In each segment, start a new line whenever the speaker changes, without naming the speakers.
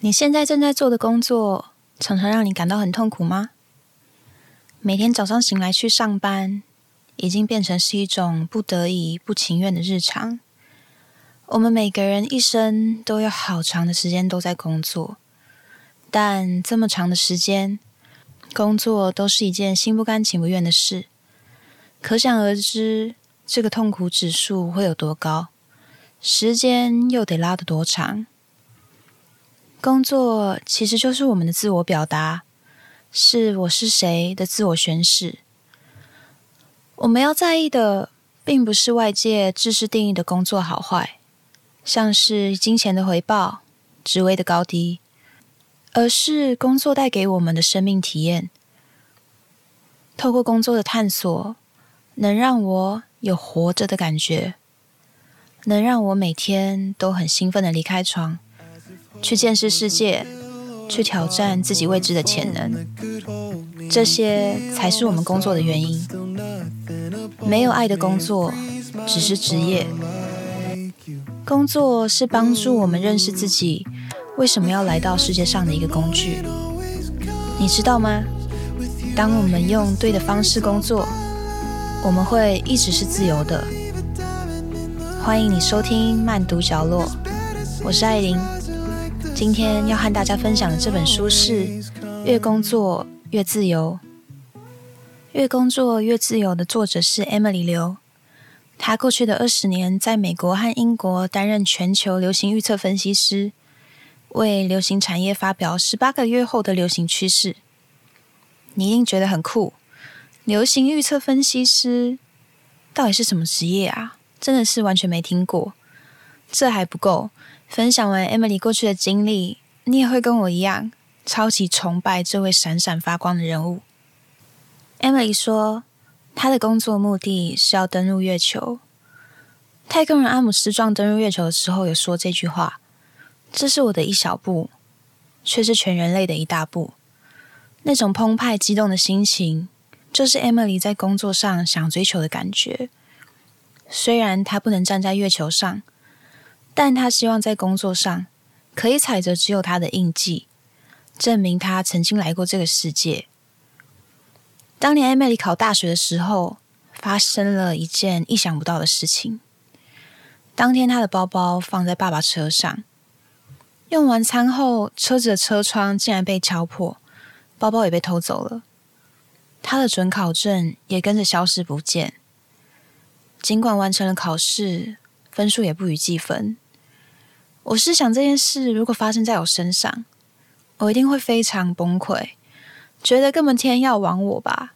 你现在正在做的工作，常常让你感到很痛苦吗？每天早上醒来去上班，已经变成是一种不得已、不情愿的日常。我们每个人一生都有好长的时间都在工作，但这么长的时间，工作都是一件心不甘情不愿的事。可想而知，这个痛苦指数会有多高，时间又得拉得多长。工作其实就是我们的自我表达，是我是谁的自我宣示。我们要在意的，并不是外界知识定义的工作好坏，像是金钱的回报、职位的高低，而是工作带给我们的生命体验。透过工作的探索，能让我有活着的感觉，能让我每天都很兴奋的离开床。去见识世界，去挑战自己未知的潜能，这些才是我们工作的原因。没有爱的工作只是职业，工作是帮助我们认识自己为什么要来到世界上的一个工具。你知道吗？当我们用对的方式工作，我们会一直是自由的。欢迎你收听慢读角落，我是艾琳。今天要和大家分享的这本书是《越工作越自由》。《越工作越自由》的作者是 Emily 刘。她过去的二十年在美国和英国担任全球流行预测分析师，为流行产业发表十八个月后的流行趋势。你一定觉得很酷，流行预测分析师到底是什么职业啊？真的是完全没听过。这还不够。分享完 Emily 过去的经历，你也会跟我一样超级崇拜这位闪闪发光的人物。Emily 说，她的工作目的是要登陆月球。太空人阿姆斯壮登陆月球的时候有说这句话：“这是我的一小步，却是全人类的一大步。”那种澎湃激动的心情，就是 Emily 在工作上想追求的感觉。虽然她不能站在月球上。但他希望在工作上可以踩着只有他的印记，证明他曾经来过这个世界。当年艾美丽考大学的时候，发生了一件意想不到的事情。当天，他的包包放在爸爸车上，用完餐后，车子的车窗竟然被敲破，包包也被偷走了，他的准考证也跟着消失不见。尽管完成了考试，分数也不予计分。我是想这件事如果发生在我身上，我一定会非常崩溃，觉得根本天要亡我吧。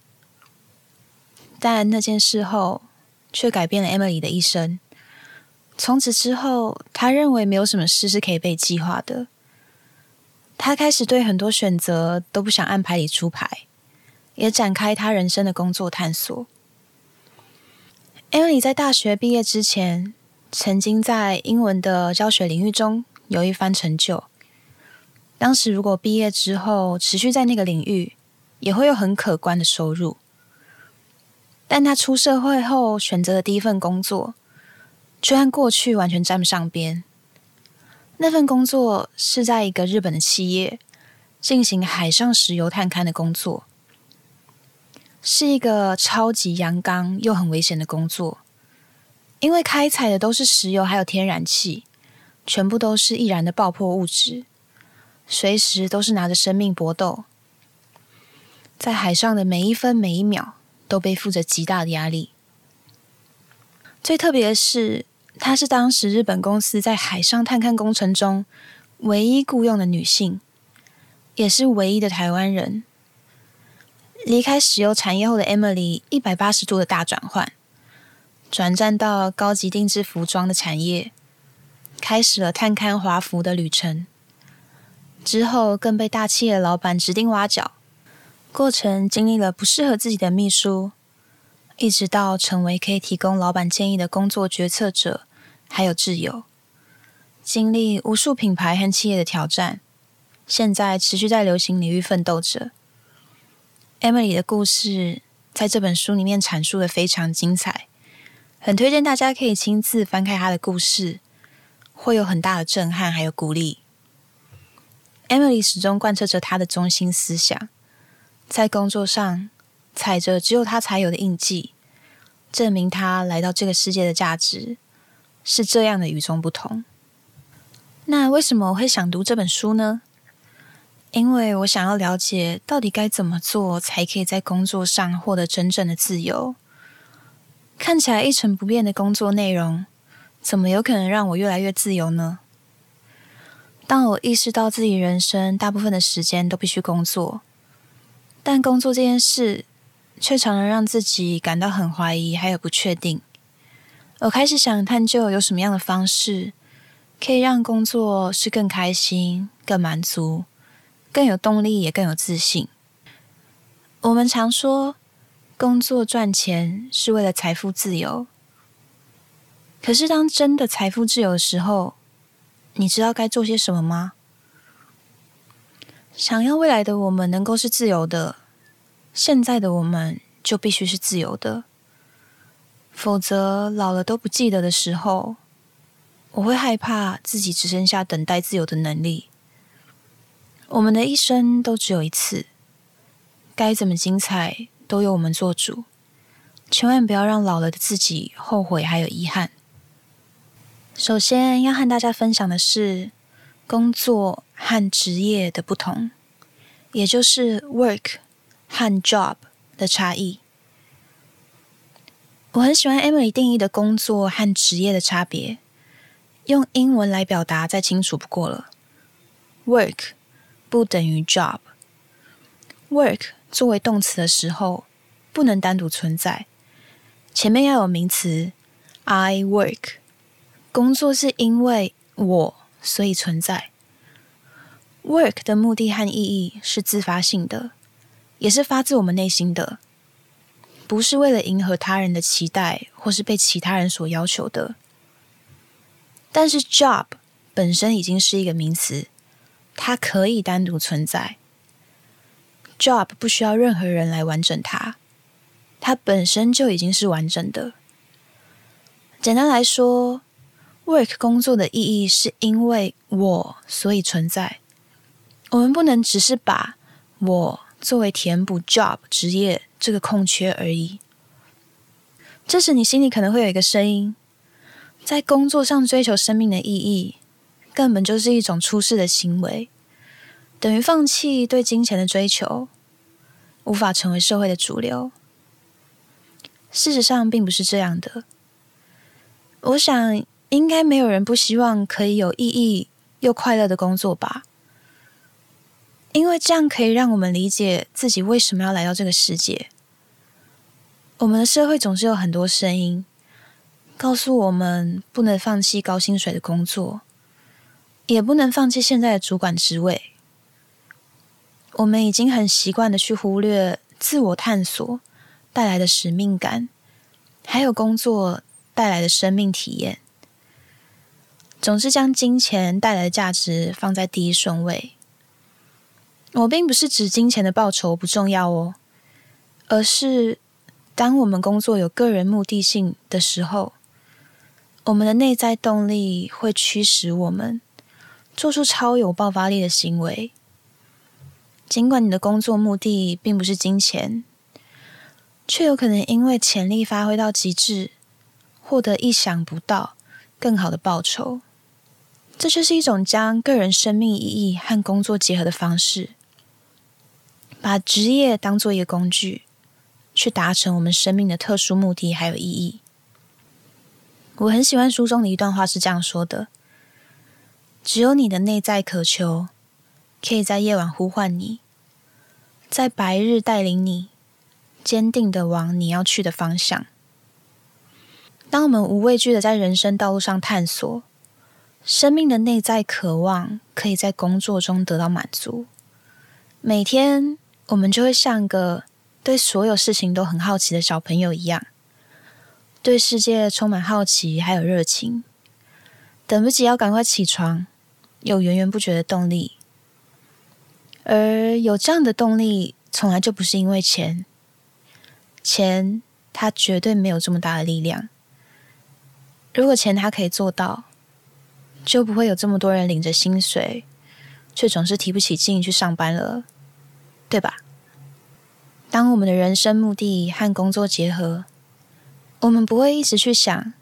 但那件事后却改变了 Emily 的一生。从此之后，他认为没有什么事是可以被计划的。他开始对很多选择都不想按牌理出牌，也展开他人生的工作探索。Emily 在大学毕业之前。曾经在英文的教学领域中有一番成就。当时如果毕业之后持续在那个领域，也会有很可观的收入。但他出社会后选择的第一份工作，却和过去完全沾不上边。那份工作是在一个日本的企业进行海上石油探勘的工作，是一个超级阳刚又很危险的工作。因为开采的都是石油，还有天然气，全部都是易燃的爆破物质，随时都是拿着生命搏斗，在海上的每一分每一秒都背负着极大的压力。最特别的是，她是当时日本公司在海上探勘工程中唯一雇佣的女性，也是唯一的台湾人。离开石油产业后的 Emily，一百八十度的大转换。转战到高级定制服装的产业，开始了探勘华服的旅程。之后更被大企业老板指定挖角，过程经历了不适合自己的秘书，一直到成为可以提供老板建议的工作决策者，还有挚友。经历无数品牌和企业的挑战，现在持续在流行领域奋斗着。Emily 的故事在这本书里面阐述的非常精彩。很推荐大家可以亲自翻开他的故事，会有很大的震撼，还有鼓励。Emily 始终贯彻着她的中心思想，在工作上踩着只有她才有的印记，证明她来到这个世界的价值是这样的与众不同。那为什么我会想读这本书呢？因为我想要了解到底该怎么做才可以在工作上获得真正的自由。看起来一成不变的工作内容，怎么有可能让我越来越自由呢？当我意识到自己人生大部分的时间都必须工作，但工作这件事却常常让自己感到很怀疑，还有不确定。我开始想探究有什么样的方式可以让工作是更开心、更满足、更有动力，也更有自信。我们常说。工作赚钱是为了财富自由，可是当真的财富自由的时候，你知道该做些什么吗？想要未来的我们能够是自由的，现在的我们就必须是自由的，否则老了都不记得的时候，我会害怕自己只剩下等待自由的能力。我们的一生都只有一次，该怎么精彩？都由我们做主，千万不要让老了的自己后悔还有遗憾。首先要和大家分享的是工作和职业的不同，也就是 work 和 job 的差异。我很喜欢 Emily 定义的工作和职业的差别，用英文来表达再清楚不过了。Work 不等于 job，work。作为动词的时候，不能单独存在，前面要有名词。I work，工作是因为我所以存在。Work 的目的和意义是自发性的，也是发自我们内心的，不是为了迎合他人的期待或是被其他人所要求的。但是 job 本身已经是一个名词，它可以单独存在。Job 不需要任何人来完整它，它本身就已经是完整的。简单来说，work 工作的意义是因为我所以存在。我们不能只是把我作为填补 job 职业这个空缺而已。这时，你心里可能会有一个声音：在工作上追求生命的意义，根本就是一种出世的行为。等于放弃对金钱的追求，无法成为社会的主流。事实上，并不是这样的。我想，应该没有人不希望可以有意义又快乐的工作吧？因为这样可以让我们理解自己为什么要来到这个世界。我们的社会总是有很多声音，告诉我们不能放弃高薪水的工作，也不能放弃现在的主管职位。我们已经很习惯的去忽略自我探索带来的使命感，还有工作带来的生命体验，总是将金钱带来的价值放在第一顺位。我并不是指金钱的报酬不重要哦，而是当我们工作有个人目的性的时候，我们的内在动力会驱使我们做出超有爆发力的行为。尽管你的工作目的并不是金钱，却有可能因为潜力发挥到极致，获得意想不到更好的报酬。这就是一种将个人生命意义和工作结合的方式，把职业当做一个工具，去达成我们生命的特殊目的还有意义。我很喜欢书中的一段话，是这样说的：“只有你的内在渴求。”可以在夜晚呼唤你，在白日带领你，坚定的往你要去的方向。当我们无畏惧的在人生道路上探索，生命的内在渴望可以在工作中得到满足。每天，我们就会像个对所有事情都很好奇的小朋友一样，对世界充满好奇还有热情，等不及要赶快起床，有源源不绝的动力。而有这样的动力，从来就不是因为钱，钱它绝对没有这么大的力量。如果钱它可以做到，就不会有这么多人领着薪水，却总是提不起劲去上班了，对吧？当我们的人生目的和工作结合，我们不会一直去想，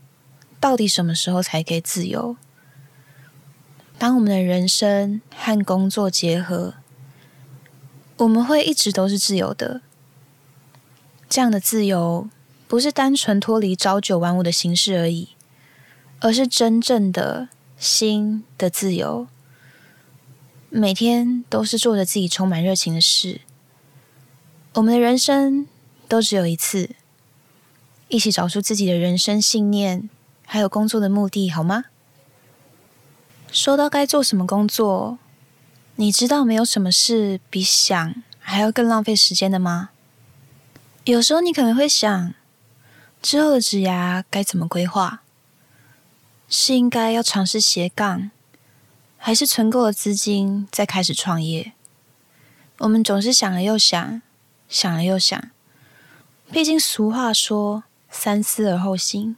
到底什么时候才可以自由。当我们的人生和工作结合，我们会一直都是自由的。这样的自由，不是单纯脱离朝九晚五的形式而已，而是真正的心的自由。每天都是做着自己充满热情的事。我们的人生都只有一次，一起找出自己的人生信念，还有工作的目的，好吗？说到该做什么工作，你知道没有什么事比想还要更浪费时间的吗？有时候你可能会想，之后的职涯该怎么规划？是应该要尝试斜杠，还是存够了资金再开始创业？我们总是想了又想。想了又想，毕竟俗话说“三思而后行”，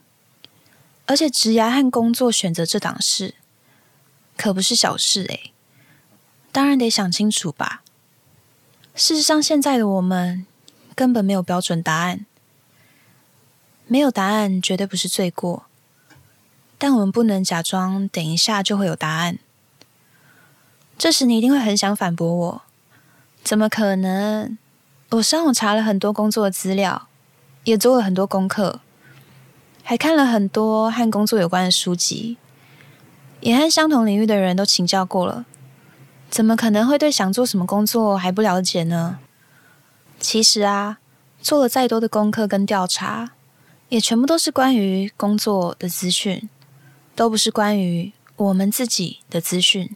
而且职涯和工作选择这档事，可不是小事诶。当然得想清楚吧。事实上，现在的我们根本没有标准答案，没有答案绝对不是罪过，但我们不能假装等一下就会有答案。这时你一定会很想反驳我：“怎么可能？”我上网查了很多工作的资料，也做了很多功课，还看了很多和工作有关的书籍，也和相同领域的人都请教过了。怎么可能会对想做什么工作还不了解呢？其实啊，做了再多的功课跟调查，也全部都是关于工作的资讯，都不是关于我们自己的资讯。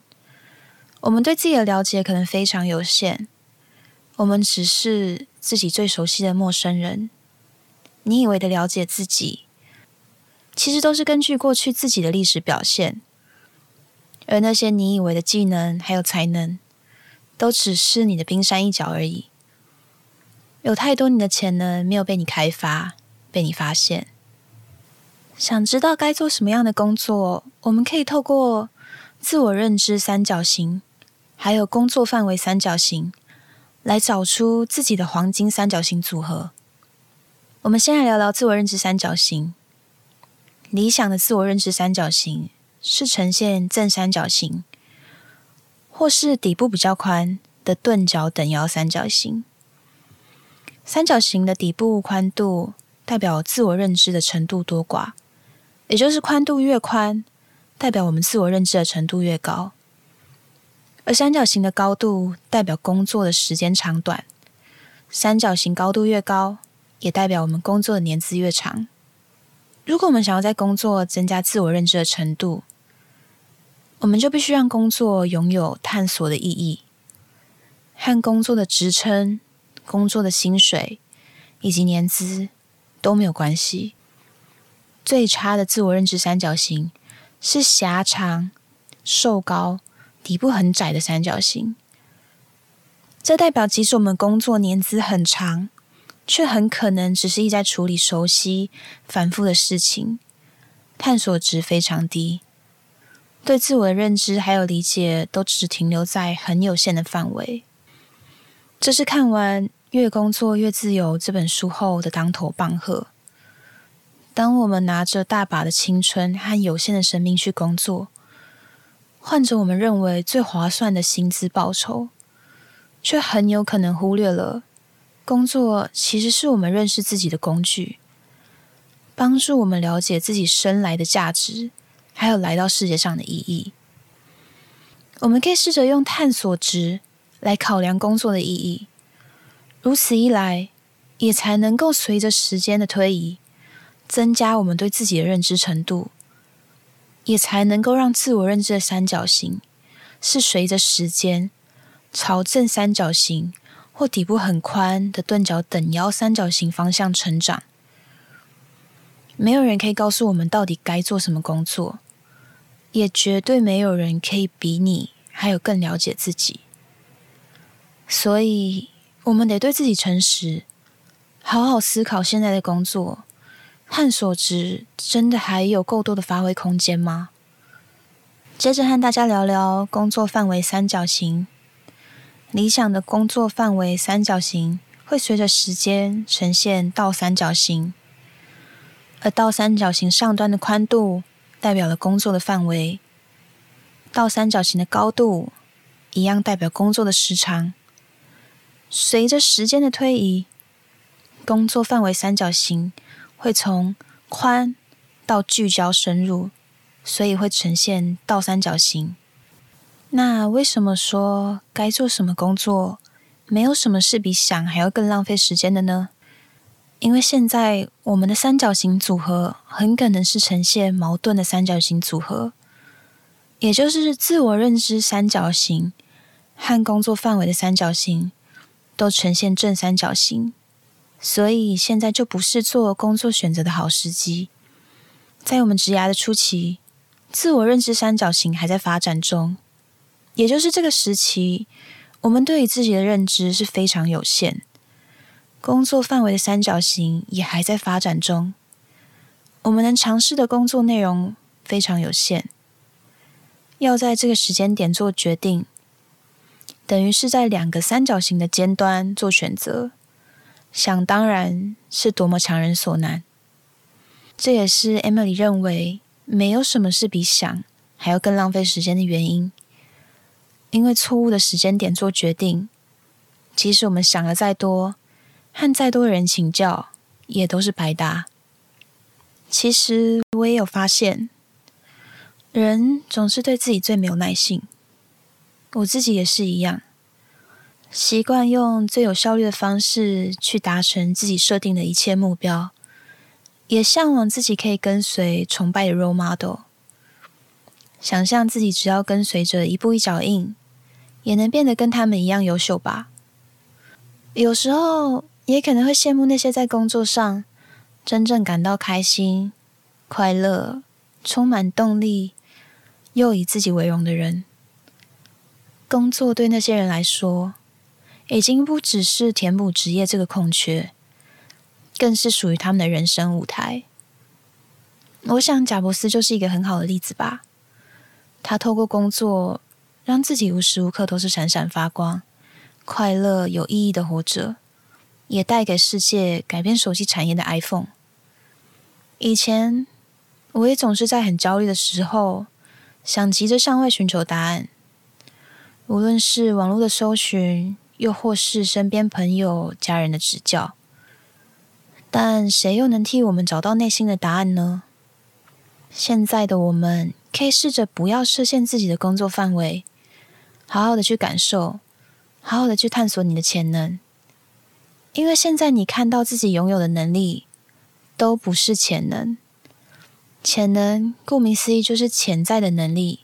我们对自己的了解可能非常有限。我们只是自己最熟悉的陌生人。你以为的了解自己，其实都是根据过去自己的历史表现。而那些你以为的技能还有才能，都只是你的冰山一角而已。有太多你的潜能没有被你开发、被你发现。想知道该做什么样的工作，我们可以透过自我认知三角形，还有工作范围三角形。来找出自己的黄金三角形组合。我们先来聊聊自我认知三角形。理想的自我认知三角形是呈现正三角形，或是底部比较宽的钝角等腰三角形。三角形的底部宽度代表自我认知的程度多寡，也就是宽度越宽，代表我们自我认知的程度越高。而三角形的高度代表工作的时间长短，三角形高度越高，也代表我们工作的年资越长。如果我们想要在工作增加自我认知的程度，我们就必须让工作拥有探索的意义，和工作的职称、工作的薪水以及年资都没有关系。最差的自我认知三角形是狭长、瘦高。底部很窄的三角形，这代表即使我们工作年资很长，却很可能只是一在处理熟悉、反复的事情，探索值非常低，对自我的认知还有理解都只停留在很有限的范围。这是看完《越工作越自由》这本书后的当头棒喝。当我们拿着大把的青春和有限的生命去工作。换着我们认为最划算的薪资报酬，却很有可能忽略了工作其实是我们认识自己的工具，帮助我们了解自己生来的价值，还有来到世界上的意义。我们可以试着用探索值来考量工作的意义，如此一来，也才能够随着时间的推移，增加我们对自己的认知程度。也才能够让自我认知的三角形是随着时间朝正三角形或底部很宽的钝角等腰三角形方向成长。没有人可以告诉我们到底该做什么工作，也绝对没有人可以比你还有更了解自己。所以，我们得对自己诚实，好好思考现在的工作。探索值真的还有够多的发挥空间吗？接着和大家聊聊工作范围三角形。理想的工作范围三角形会随着时间呈现倒三角形，而倒三角形上端的宽度代表了工作的范围，倒三角形的高度一样代表工作的时长。随着时间的推移，工作范围三角形会从宽到聚焦深入，所以会呈现倒三角形。那为什么说该做什么工作，没有什么是比想还要更浪费时间的呢？因为现在我们的三角形组合很可能是呈现矛盾的三角形组合，也就是自我认知三角形和工作范围的三角形都呈现正三角形，所以现在就不是做工作选择的好时机。在我们职涯的初期，自我认知三角形还在发展中。也就是这个时期，我们对于自己的认知是非常有限，工作范围的三角形也还在发展中，我们能尝试的工作内容非常有限，要在这个时间点做决定，等于是在两个三角形的尖端做选择，想当然是多么强人所难。这也是 Emily 认为没有什么是比想还要更浪费时间的原因。因为错误的时间点做决定，即使我们想了再多，和再多人请教，也都是白搭。其实我也有发现，人总是对自己最没有耐性，我自己也是一样，习惯用最有效率的方式去达成自己设定的一切目标，也向往自己可以跟随崇拜的 role model，想象自己只要跟随着一步一脚印。也能变得跟他们一样优秀吧。有时候也可能会羡慕那些在工作上真正感到开心、快乐、充满动力，又以自己为荣的人。工作对那些人来说，已经不只是填补职业这个空缺，更是属于他们的人生舞台。我想，贾伯斯就是一个很好的例子吧。他透过工作。让自己无时无刻都是闪闪发光、快乐有意义的活着，也带给世界改变手机产业的 iPhone。以前我也总是在很焦虑的时候，想急着向外寻求答案，无论是网络的搜寻，又或是身边朋友、家人的指教。但谁又能替我们找到内心的答案呢？现在的我们可以试着不要设限自己的工作范围。好好的去感受，好好的去探索你的潜能，因为现在你看到自己拥有的能力都不是潜能。潜能顾名思义就是潜在的能力，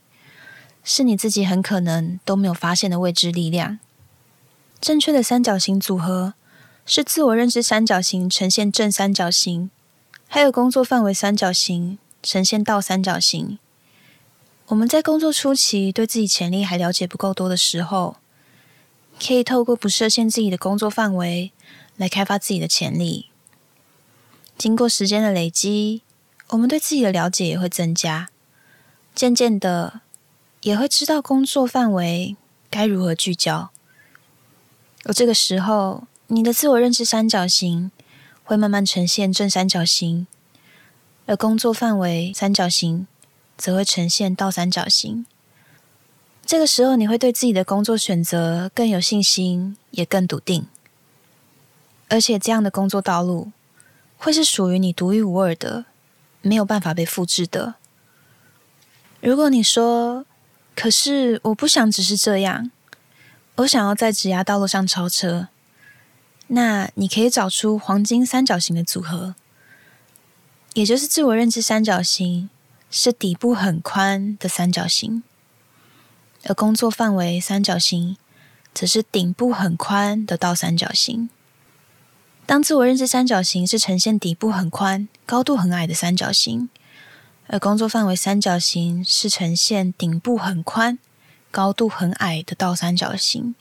是你自己很可能都没有发现的未知力量。正确的三角形组合是自我认知三角形呈现正三角形，还有工作范围三角形呈现倒三角形。我们在工作初期对自己潜力还了解不够多的时候，可以透过不设限自己的工作范围来开发自己的潜力。经过时间的累积，我们对自己的了解也会增加，渐渐的也会知道工作范围该如何聚焦。而这个时候，你的自我认知三角形会慢慢呈现正三角形，而工作范围三角形。则会呈现倒三角形。这个时候，你会对自己的工作选择更有信心，也更笃定。而且，这样的工作道路会是属于你独一无二的，没有办法被复制的。如果你说：“可是我不想只是这样，我想要在职涯道路上超车。”那你可以找出黄金三角形的组合，也就是自我认知三角形。是底部很宽的三角形，而工作范围三角形则是顶部很宽的倒三角形。当自我认知三角形是呈现底部很宽、高度很矮的三角形，而工作范围三角形是呈现顶部很宽、高度很矮的倒三角形，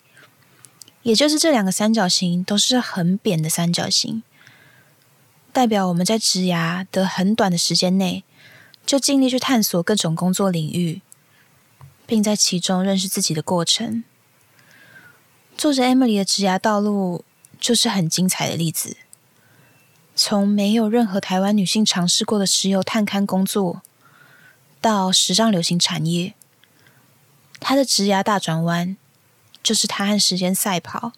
也就是这两个三角形都是很扁的三角形，代表我们在职涯的很短的时间内。就尽力去探索各种工作领域，并在其中认识自己的过程。作者 Emily 的职涯道路就是很精彩的例子。从没有任何台湾女性尝试过的石油探勘工作，到时尚流行产业，她的职涯大转弯，就是她和时间赛跑，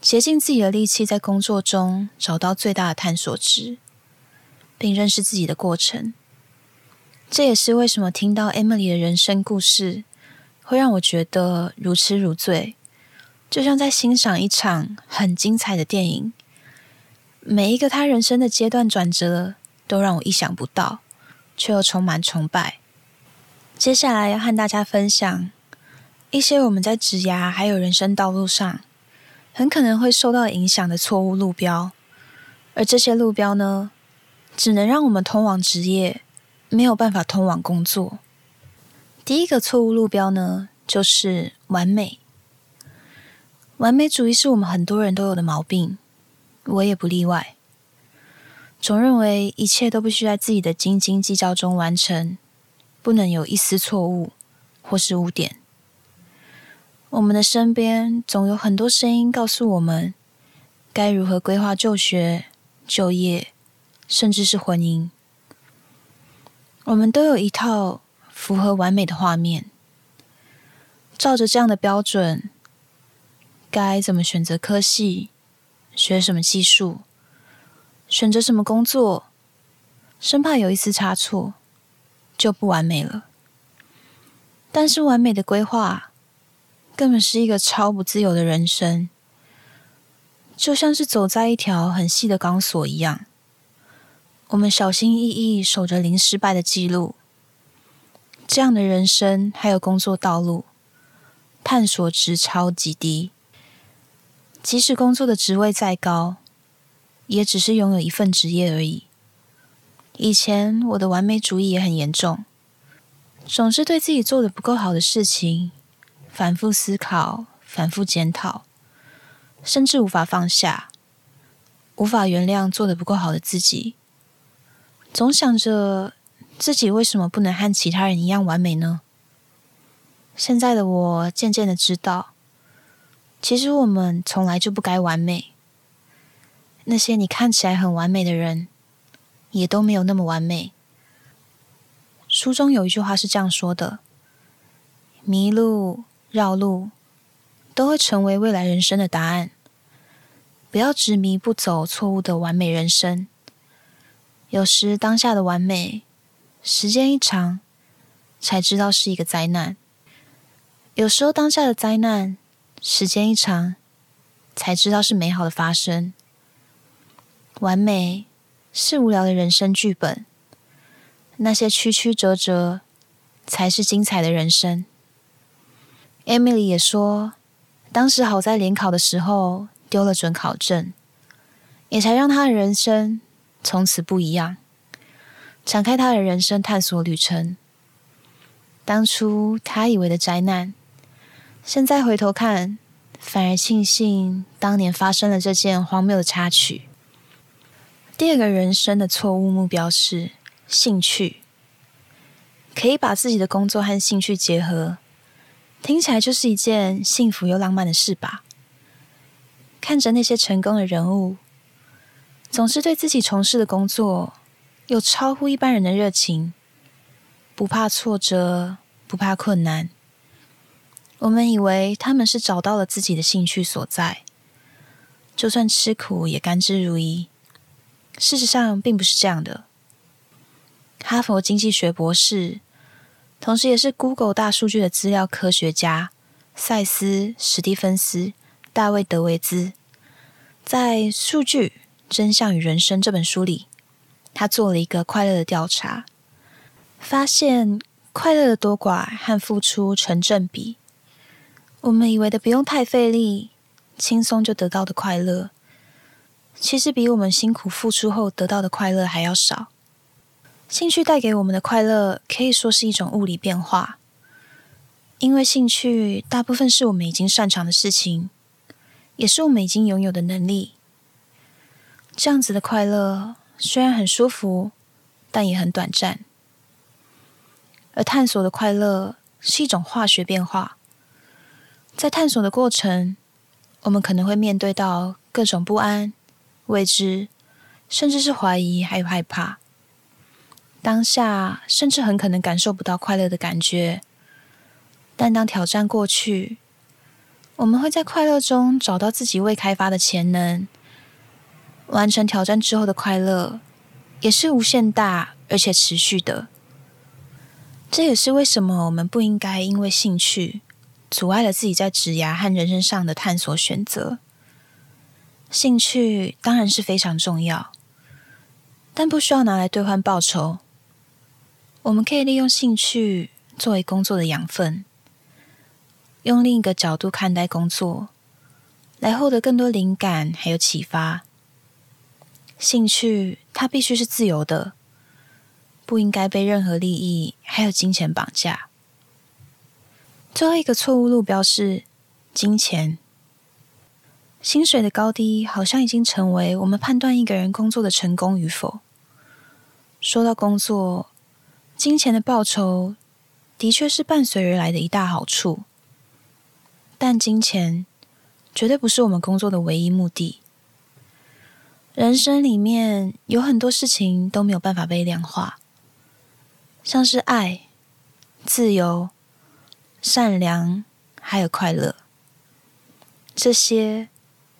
竭尽自己的力气在工作中找到最大的探索值，并认识自己的过程。这也是为什么听到 Emily 的人生故事，会让我觉得如痴如醉，就像在欣赏一场很精彩的电影。每一个他人生的阶段转折，都让我意想不到，却又充满崇拜。接下来要和大家分享一些我们在职涯还有人生道路上，很可能会受到影响的错误路标，而这些路标呢，只能让我们通往职业，没有办法通往工作。第一个错误路标呢，就是完美。完美主义是我们很多人都有的毛病。我也不例外，总认为一切都必须在自己的斤斤计较中完成，不能有一丝错误或是污点。我们的身边总有很多声音告诉我们，该如何规划就学、就业，甚至是婚姻。我们都有一套符合完美的画面，照着这样的标准，该怎么选择科系？学什么技术，选择什么工作，生怕有一丝差错就不完美了。但是完美的规划，根本是一个超不自由的人生，就像是走在一条很细的钢索一样。我们小心翼翼守着零失败的记录，这样的人生还有工作道路，探索值超级低。即使工作的职位再高，也只是拥有一份职业而已。以前我的完美主义也很严重，总是对自己做的不够好的事情反复思考、反复检讨，甚至无法放下，无法原谅做的不够好的自己。总想着自己为什么不能和其他人一样完美呢？现在的我渐渐的知道。其实我们从来就不该完美。那些你看起来很完美的人，也都没有那么完美。书中有一句话是这样说的：迷路、绕路，都会成为未来人生的答案。不要执迷不走错误的完美人生。有时当下的完美，时间一长，才知道是一个灾难。有时候当下的灾难。时间一长，才知道是美好的发生。完美是无聊的人生剧本，那些曲曲折折才是精彩的人生。Emily 也说，当时好在联考的时候丢了准考证，也才让他的人生从此不一样，展开他的人生探索旅程。当初他以为的灾难。现在回头看，反而庆幸当年发生了这件荒谬的插曲。第二个人生的错误目标是兴趣，可以把自己的工作和兴趣结合，听起来就是一件幸福又浪漫的事吧？看着那些成功的人物，总是对自己从事的工作有超乎一般人的热情，不怕挫折，不怕困难。我们以为他们是找到了自己的兴趣所在，就算吃苦也甘之如饴。事实上，并不是这样的。哈佛经济学博士，同时也是 Google 大数据的资料科学家塞斯·史蒂芬斯、大卫·德维兹，在《数据、真相与人生》这本书里，他做了一个快乐的调查，发现快乐的多寡和付出成正比。我们以为的不用太费力、轻松就得到的快乐，其实比我们辛苦付出后得到的快乐还要少。兴趣带给我们的快乐可以说是一种物理变化，因为兴趣大部分是我们已经擅长的事情，也是我们已经拥有的能力。这样子的快乐虽然很舒服，但也很短暂。而探索的快乐。是一种化学变化。在探索的过程，我们可能会面对到各种不安、未知，甚至是怀疑还有害怕。当下甚至很可能感受不到快乐的感觉，但当挑战过去，我们会在快乐中找到自己未开发的潜能。完成挑战之后的快乐，也是无限大而且持续的。这也是为什么我们不应该因为兴趣阻碍了自己在职涯和人生上的探索选择。兴趣当然是非常重要，但不需要拿来兑换报酬。我们可以利用兴趣作为工作的养分，用另一个角度看待工作，来获得更多灵感还有启发。兴趣它必须是自由的，不应该被任何利益还有金钱绑架。最后一个错误路标是金钱，薪水的高低好像已经成为我们判断一个人工作的成功与否。说到工作。金钱的报酬的确是伴随而来的一大好处，但金钱绝对不是我们工作的唯一目的。人生里面有很多事情都没有办法被量化，像是爱、自由、善良，还有快乐，这些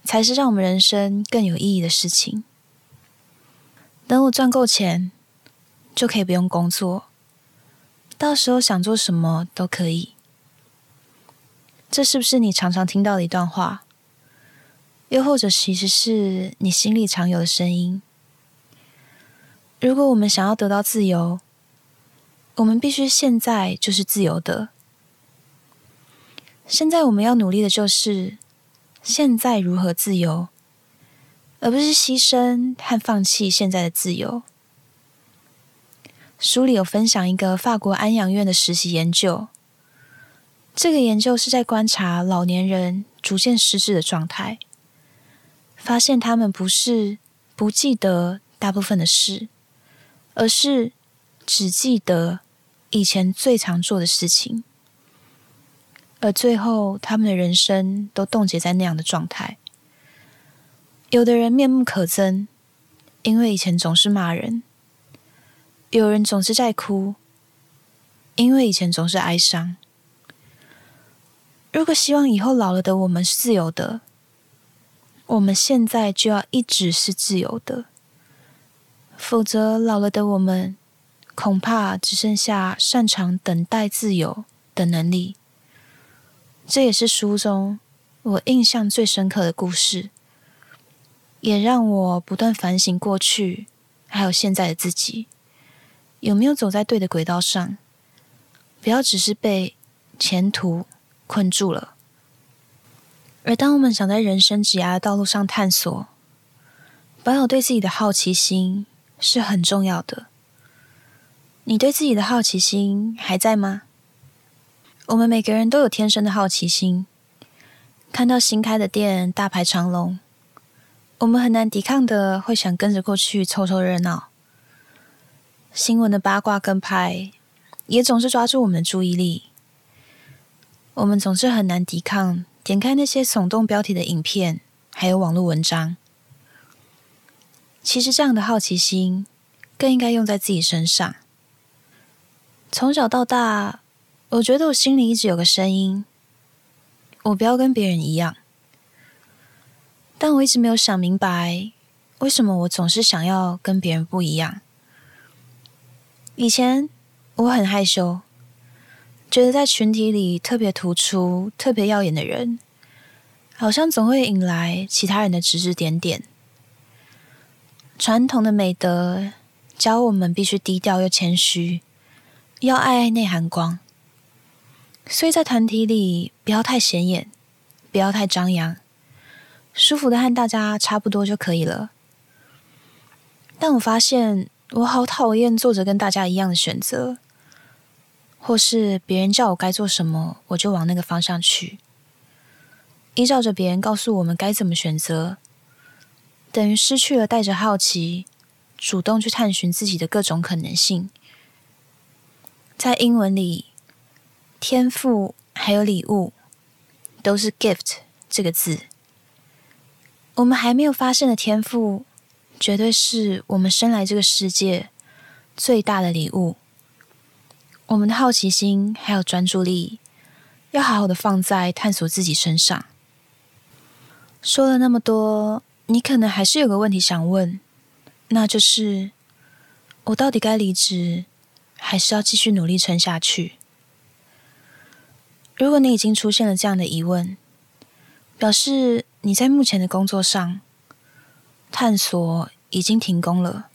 才是让我们人生更有意义的事情。等我赚够钱。就可以不用工作，到时候想做什么都可以。这是不是你常常听到的一段话？又或者其实是你心里常有的声音？如果我们想要得到自由，我们必须现在就是自由的。现在我们要努力的就是现在如何自由，而不是牺牲和放弃现在的自由。书里有分享一个法国安养院的实习研究，这个研究是在观察老年人逐渐失智的状态，发现他们不是不记得大部分的事，而是只记得以前最常做的事情，而最后他们的人生都冻结在那样的状态。有的人面目可憎，因为以前总是骂人。有人总是在哭，因为以前总是哀伤。如果希望以后老了的我们是自由的，我们现在就要一直是自由的，否则老了的我们恐怕只剩下擅长等待自由的能力。这也是书中我印象最深刻的故事，也让我不断反省过去还有现在的自己。有没有走在对的轨道上？不要只是被前途困住了。而当我们想在人生职涯的道路上探索，保有对自己的好奇心是很重要的。你对自己的好奇心还在吗？我们每个人都有天生的好奇心，看到新开的店大排长龙，我们很难抵抗的会想跟着过去凑凑热闹。新闻的八卦跟拍，也总是抓住我们的注意力。我们总是很难抵抗点开那些耸动标题的影片，还有网络文章。其实这样的好奇心，更应该用在自己身上。从小到大，我觉得我心里一直有个声音：我不要跟别人一样。但我一直没有想明白，为什么我总是想要跟别人不一样。以前我很害羞，觉得在群体里特别突出、特别耀眼的人，好像总会引来其他人的指指点点。传统的美德教我们必须低调又谦虚，要爱爱内涵光，所以在团体里不要太显眼，不要太张扬，舒服的和大家差不多就可以了。但我发现。我好讨厌做着跟大家一样的选择，或是别人叫我该做什么，我就往那个方向去，依照着别人告诉我们该怎么选择，等于失去了带着好奇、主动去探寻自己的各种可能性。在英文里天赋还有礼物，都是 gift 这个字。我们还没有发现的天赋，绝对是我们生来这个世界最大的礼物。我们的好奇心还有专注力，要好好的放在探索自己身上。说了那么多，你可能还是有个问题想问，那就是我到底该离职，还是要继续努力撑下去？如果你已经出现了这样的疑问，表示你在目前的工作上探索已经停工了。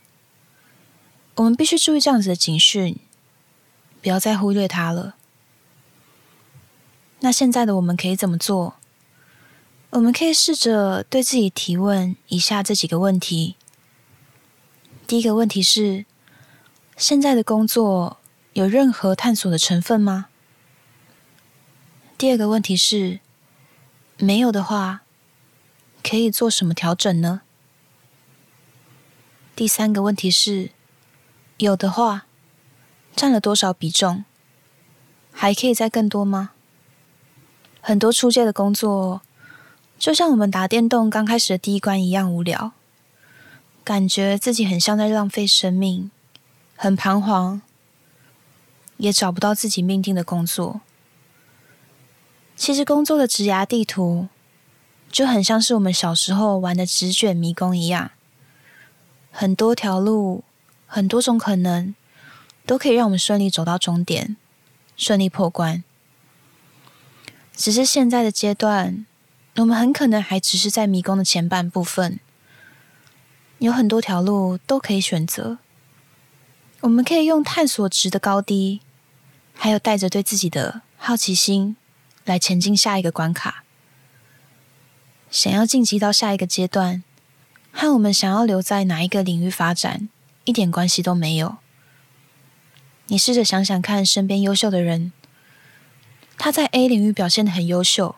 我们必须注意这样子的警讯，不要再忽略它了。那现在的我们可以怎么做？我们可以试着对自己提问以下这几个问题。第一个问题是：现在的工作有任何探索的成分吗？第二个问题是，没有的话，可以做什么调整呢？第三个问题是，有的话，占了多少比重？还可以再更多吗？很多出界的工作，就像我们打电动刚开始的第一关一样无聊，感觉自己很像在浪费生命，很彷徨，也找不到自己命定的工作。其实工作的职涯地图就很像是我们小时候玩的纸卷迷宫一样，很多条路，很多种可能，都可以让我们顺利走到终点，顺利破关。只是现在的阶段，我们很可能还只是在迷宫的前半部分，有很多条路都可以选择。我们可以用探索值的高低，还有带着对自己的好奇心。来前进下一个关卡，想要晋级到下一个阶段，和我们想要留在哪一个领域发展一点关系都没有。你试着想想看，身边优秀的人，他在 A 领域表现的很优秀，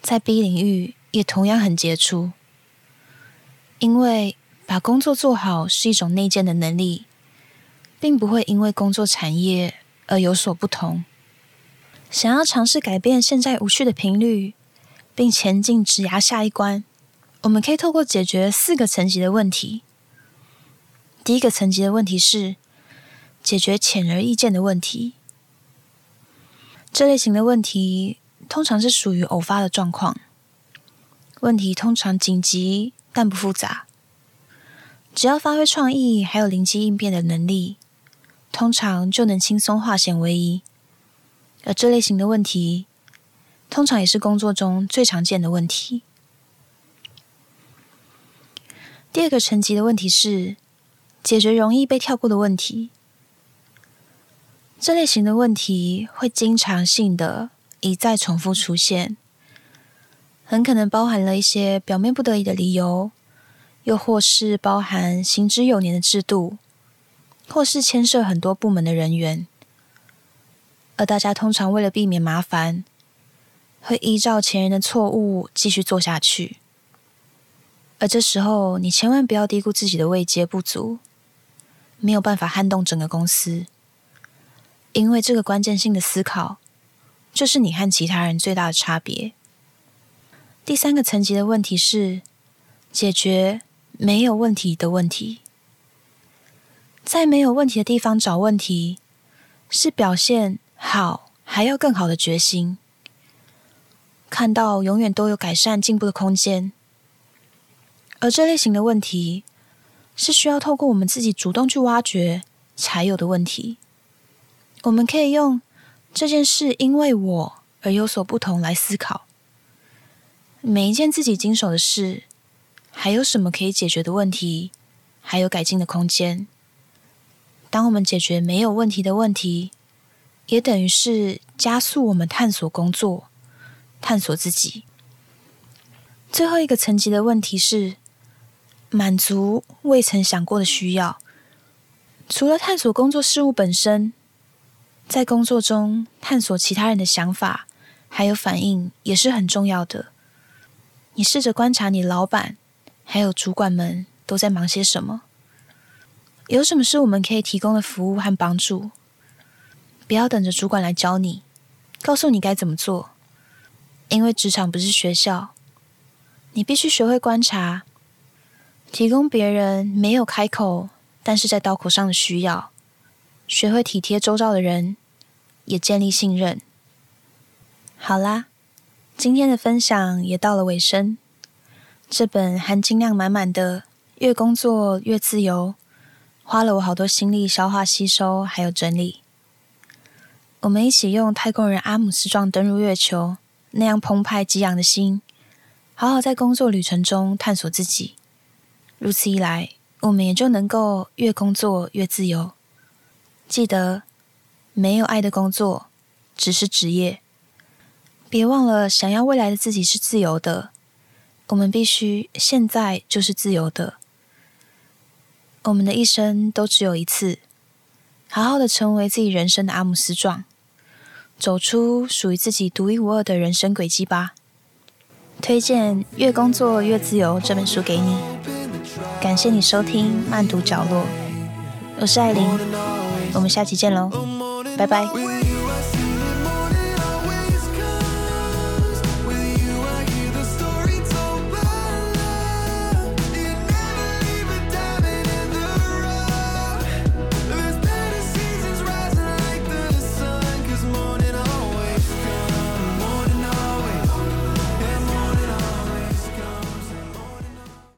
在 B 领域也同样很杰出。因为把工作做好是一种内建的能力，并不会因为工作产业而有所不同。想要尝试改变现在无趣的频率，并前进直牙下一关，我们可以透过解决四个层级的问题。第一个层级的问题是解决显而易见的问题。这类型的问题通常是属于偶发的状况，问题通常紧急但不复杂，只要发挥创意还有灵机应变的能力，通常就能轻松化险为夷。而这类型的问题，通常也是工作中最常见的问题。第二个层级的问题是解决容易被跳过的问题。这类型的问题会经常性的一再重复出现，很可能包含了一些表面不得已的理由，又或是包含行之有年的制度，或是牵涉很多部门的人员。而大家通常为了避免麻烦，会依照前人的错误继续做下去。而这时候，你千万不要低估自己的位阶不足，没有办法撼动整个公司。因为这个关键性的思考，就是你和其他人最大的差别。第三个层级的问题是解决没有问题的问题，在没有问题的地方找问题，是表现。好，还要更好的决心，看到永远都有改善进步的空间。而这类型的问题，是需要透过我们自己主动去挖掘才有的问题。我们可以用这件事因为我而有所不同来思考。每一件自己经手的事，还有什么可以解决的问题，还有改进的空间。当我们解决没有问题的问题。也等于是加速我们探索工作、探索自己。最后一个层级的问题是满足未曾想过的需要。除了探索工作事物本身，在工作中探索其他人的想法还有反应也是很重要的。你试着观察你老板还有主管们都在忙些什么，有什么是我们可以提供的服务和帮助。不要等着主管来教你，告诉你该怎么做。因为职场不是学校，你必须学会观察，提供别人没有开口，但是在刀口上的需要，学会体贴周遭的人，也建立信任。好啦，今天的分享也到了尾声。这本含金量满满的《越工作越自由》，花了我好多心力消化吸收，还有整理。我们一起用太空人阿姆斯壮登陆月球那样澎湃激昂的心，好好在工作旅程中探索自己。如此一来，我们也就能够越工作越自由。记得，没有爱的工作只是职业。别忘了，想要未来的自己是自由的。我们必须现在就是自由的。我们的一生都只有一次，好好的成为自己人生的阿姆斯壮，走出属于自己独一无二的人生轨迹吧。推荐《越工作越自由》这本书给你。感谢你收听慢读角落，我是艾琳，我们下期见喽，拜拜。